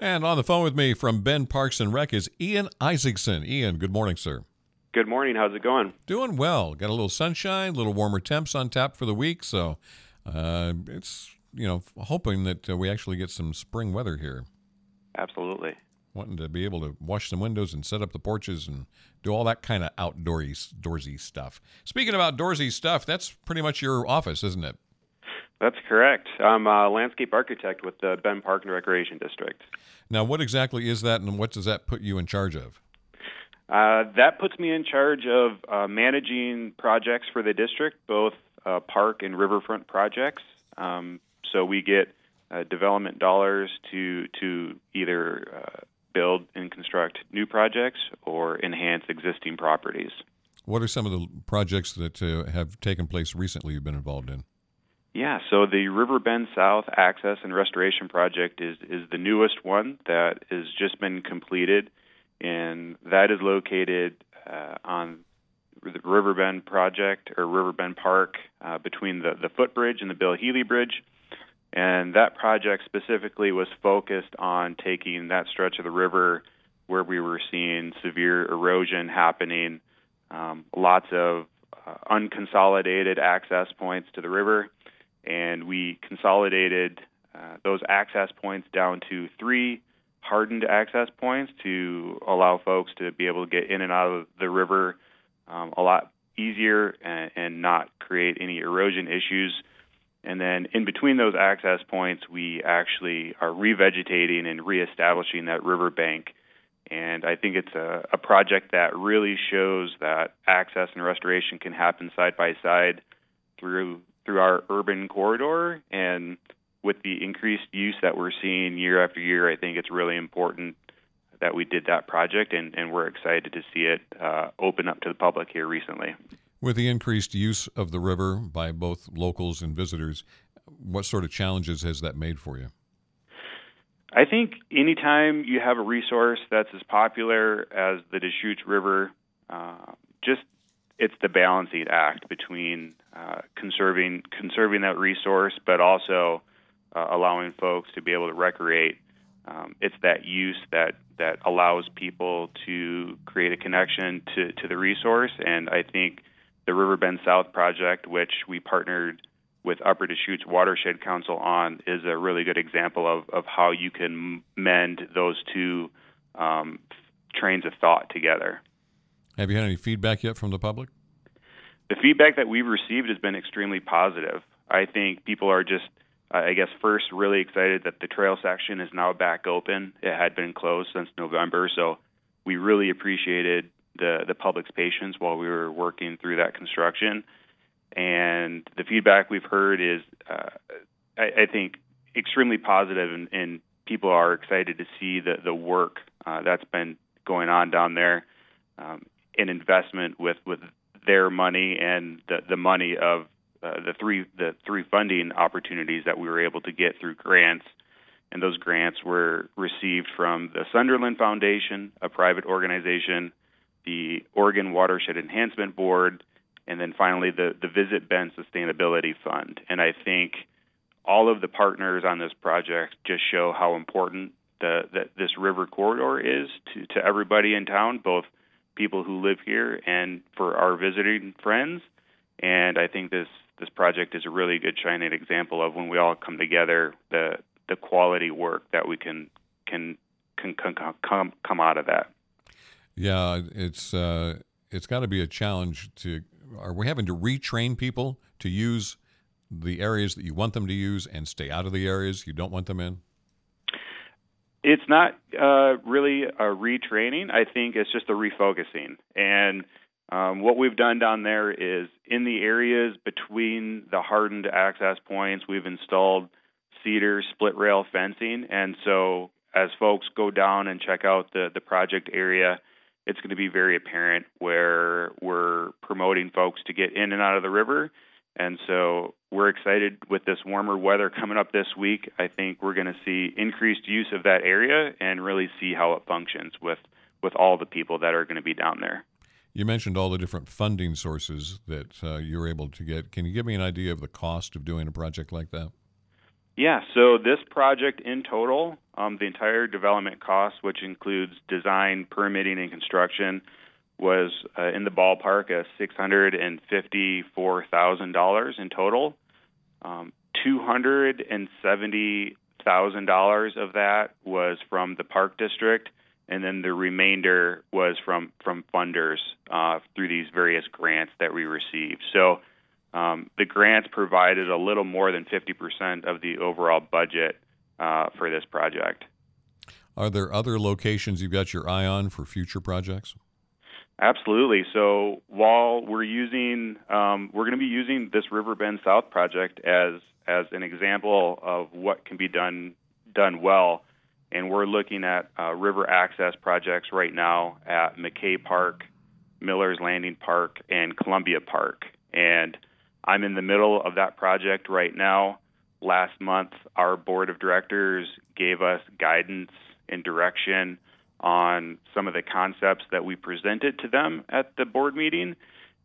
And on the phone with me from Bend Parks and Rec is Ian Isaacson. Ian, good morning, sir. Good morning. How's it going? Doing well. Got a little sunshine, a little warmer temps on tap for the week, so uh, it's you know hoping that uh, we actually get some spring weather here. Absolutely. Wanting to be able to wash some windows and set up the porches and do all that kind of outdoorsy, stuff. Speaking of outdoorsy stuff, that's pretty much your office, isn't it? That's correct. I'm a landscape architect with the Bend Park and Recreation District. Now, what exactly is that, and what does that put you in charge of? Uh, that puts me in charge of uh, managing projects for the district, both uh, park and riverfront projects. Um, so we get uh, development dollars to to either uh, build and construct new projects or enhance existing properties. What are some of the projects that uh, have taken place recently you've been involved in? Yeah, so the Riverbend South Access and Restoration Project is is the newest one that has just been completed, and that is located uh, on the Riverbend project or Riverbend Park uh, between the the footbridge and the Bill Healy Bridge, and that project specifically was focused on taking that stretch of the river where we were seeing severe erosion happening, um, lots of uh, unconsolidated access points to the river and we consolidated uh, those access points down to three hardened access points to allow folks to be able to get in and out of the river um, a lot easier and, and not create any erosion issues. And then in between those access points, we actually are revegetating and reestablishing that riverbank. And I think it's a, a project that really shows that access and restoration can happen side by side through through our urban corridor. And with the increased use that we're seeing year after year, I think it's really important that we did that project, and, and we're excited to see it uh, open up to the public here recently. With the increased use of the river by both locals and visitors, what sort of challenges has that made for you? I think anytime you have a resource that's as popular as the Deschutes River, uh, just it's the balancing act between uh, conserving conserving that resource, but also uh, allowing folks to be able to recreate. Um, it's that use that that allows people to create a connection to, to the resource, and I think the Riverbend South project, which we partnered with Upper Deschutes Watershed Council on, is a really good example of, of how you can mend those two um, trains of thought together. Have you had any feedback yet from the public? The feedback that we've received has been extremely positive. I think people are just, I guess, first really excited that the trail section is now back open. It had been closed since November, so we really appreciated the the public's patience while we were working through that construction. And the feedback we've heard is, uh, I, I think, extremely positive, and, and people are excited to see the the work uh, that's been going on down there. Um, an investment with with their money and the the money of uh, the three the three funding opportunities that we were able to get through grants, and those grants were received from the Sunderland Foundation, a private organization, the Oregon Watershed Enhancement Board, and then finally the the Visit Bend Sustainability Fund. And I think all of the partners on this project just show how important the, this river corridor is to, to everybody in town, both people who live here and for our visiting friends. And I think this this project is a really good shining example of when we all come together, the the quality work that we can can can, can come come out of that. Yeah, it's uh, it's got to be a challenge to. Are we having to retrain people to use the areas that you want them to use and stay out of the areas you don't want them in? It's not uh, really a retraining. I think it's just a refocusing. And um, what we've done down there is in the areas between the hardened access points, we've installed cedar split rail fencing. And so as folks go down and check out the, the project area, it's going to be very apparent where we're promoting folks to get in and out of the river and so we're excited with this warmer weather coming up this week. I think we're going to see increased use of that area and really see how it functions with, with all the people that are going to be down there. You mentioned all the different funding sources that uh, you're able to get. Can you give me an idea of the cost of doing a project like that? Yeah, so this project in total, um, the entire development cost, which includes design, permitting, and construction, was uh, in the ballpark of $654,000 in total. Um, $270,000 of that was from the park district, and then the remainder was from, from funders uh, through these various grants that we received. So um, the grants provided a little more than 50% of the overall budget uh, for this project. Are there other locations you've got your eye on for future projects? Absolutely. So while we're using, um, we're going to be using this Riverbend South project as as an example of what can be done done well, and we're looking at uh, river access projects right now at McKay Park, Miller's Landing Park, and Columbia Park, and I'm in the middle of that project right now. Last month, our board of directors gave us guidance and direction on some of the concepts that we presented to them at the board meeting.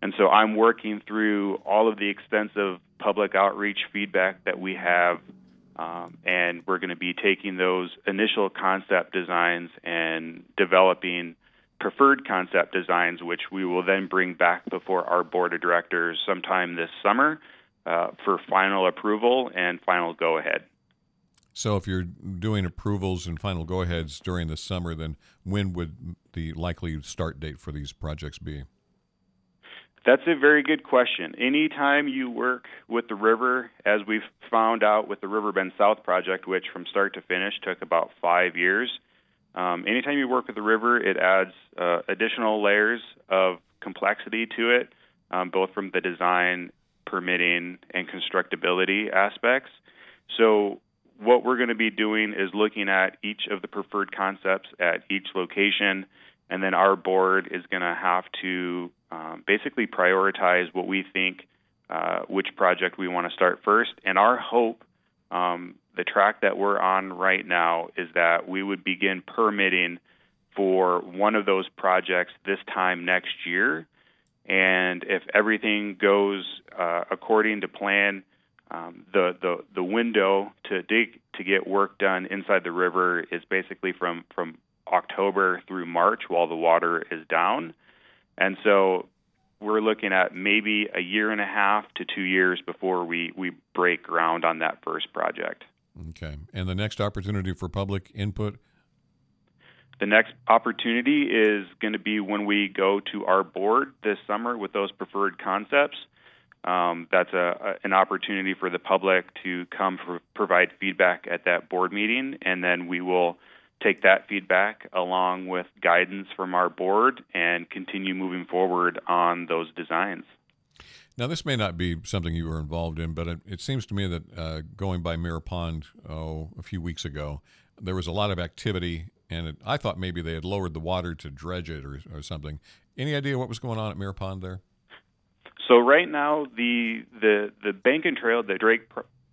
And so I'm working through all of the extensive public outreach feedback that we have. Um, and we're going to be taking those initial concept designs and developing preferred concept designs, which we will then bring back before our board of directors sometime this summer uh, for final approval and final go ahead. So, if you're doing approvals and final go aheads during the summer, then when would the likely start date for these projects be? That's a very good question. Anytime you work with the river, as we've found out with the Riverbend South project, which from start to finish took about five years, um, anytime you work with the river, it adds uh, additional layers of complexity to it, um, both from the design, permitting, and constructability aspects. So, what we're going to be doing is looking at each of the preferred concepts at each location, and then our board is going to have to um, basically prioritize what we think uh, which project we want to start first. And our hope um, the track that we're on right now is that we would begin permitting for one of those projects this time next year. And if everything goes uh, according to plan, um, the, the the window to dig to get work done inside the river is basically from from October through March while the water is down, and so we're looking at maybe a year and a half to two years before we we break ground on that first project. Okay. And the next opportunity for public input? The next opportunity is going to be when we go to our board this summer with those preferred concepts. Um, that's a, a, an opportunity for the public to come for, provide feedback at that board meeting, and then we will take that feedback along with guidance from our board and continue moving forward on those designs. Now, this may not be something you were involved in, but it, it seems to me that uh, going by Mirror Pond oh, a few weeks ago, there was a lot of activity, and it, I thought maybe they had lowered the water to dredge it or, or something. Any idea what was going on at Mirror Pond there? So right now, the the the bank and trail, the Drake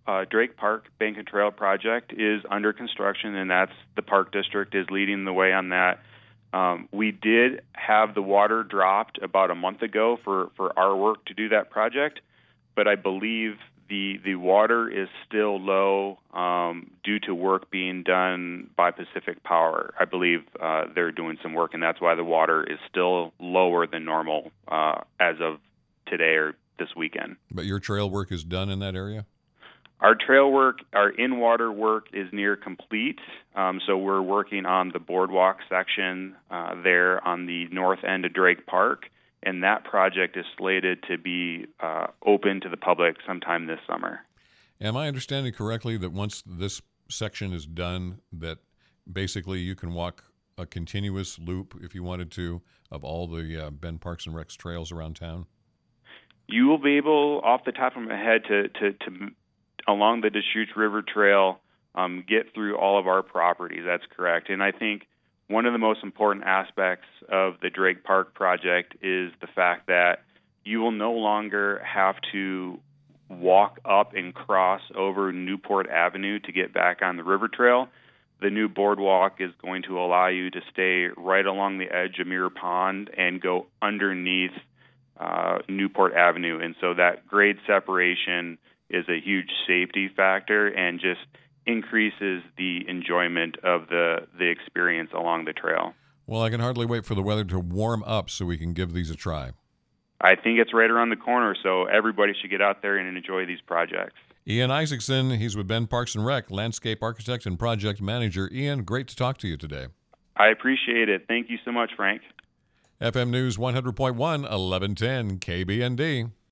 uh, Drake Park Bank and Trail project is under construction, and that's the park district is leading the way on that. Um, we did have the water dropped about a month ago for, for our work to do that project, but I believe the the water is still low um, due to work being done by Pacific Power. I believe uh, they're doing some work, and that's why the water is still lower than normal uh, as of today or this weekend. But your trail work is done in that area. Our trail work, our in water work is near complete. Um, so we're working on the boardwalk section uh, there on the north end of Drake Park, and that project is slated to be uh, open to the public sometime this summer. Am I understanding correctly that once this section is done, that basically you can walk a continuous loop if you wanted to of all the uh, Bend Parks and Recs trails around town? You will be able, off the top of my head, to to, to along the Deschutes River Trail um, get through all of our properties. That's correct. And I think one of the most important aspects of the Drake Park project is the fact that you will no longer have to walk up and cross over Newport Avenue to get back on the river trail. The new boardwalk is going to allow you to stay right along the edge of Mirror Pond and go underneath uh, Newport Avenue. And so that grade separation is a huge safety factor and just increases the enjoyment of the the experience along the trail. Well, I can hardly wait for the weather to warm up so we can give these a try. I think it's right around the corner, so everybody should get out there and enjoy these projects. Ian Isaacson, he's with Bend Parks and Rec, landscape architect and project manager. Ian, great to talk to you today. I appreciate it. Thank you so much, Frank. FM News 100.1, 1110 KBND.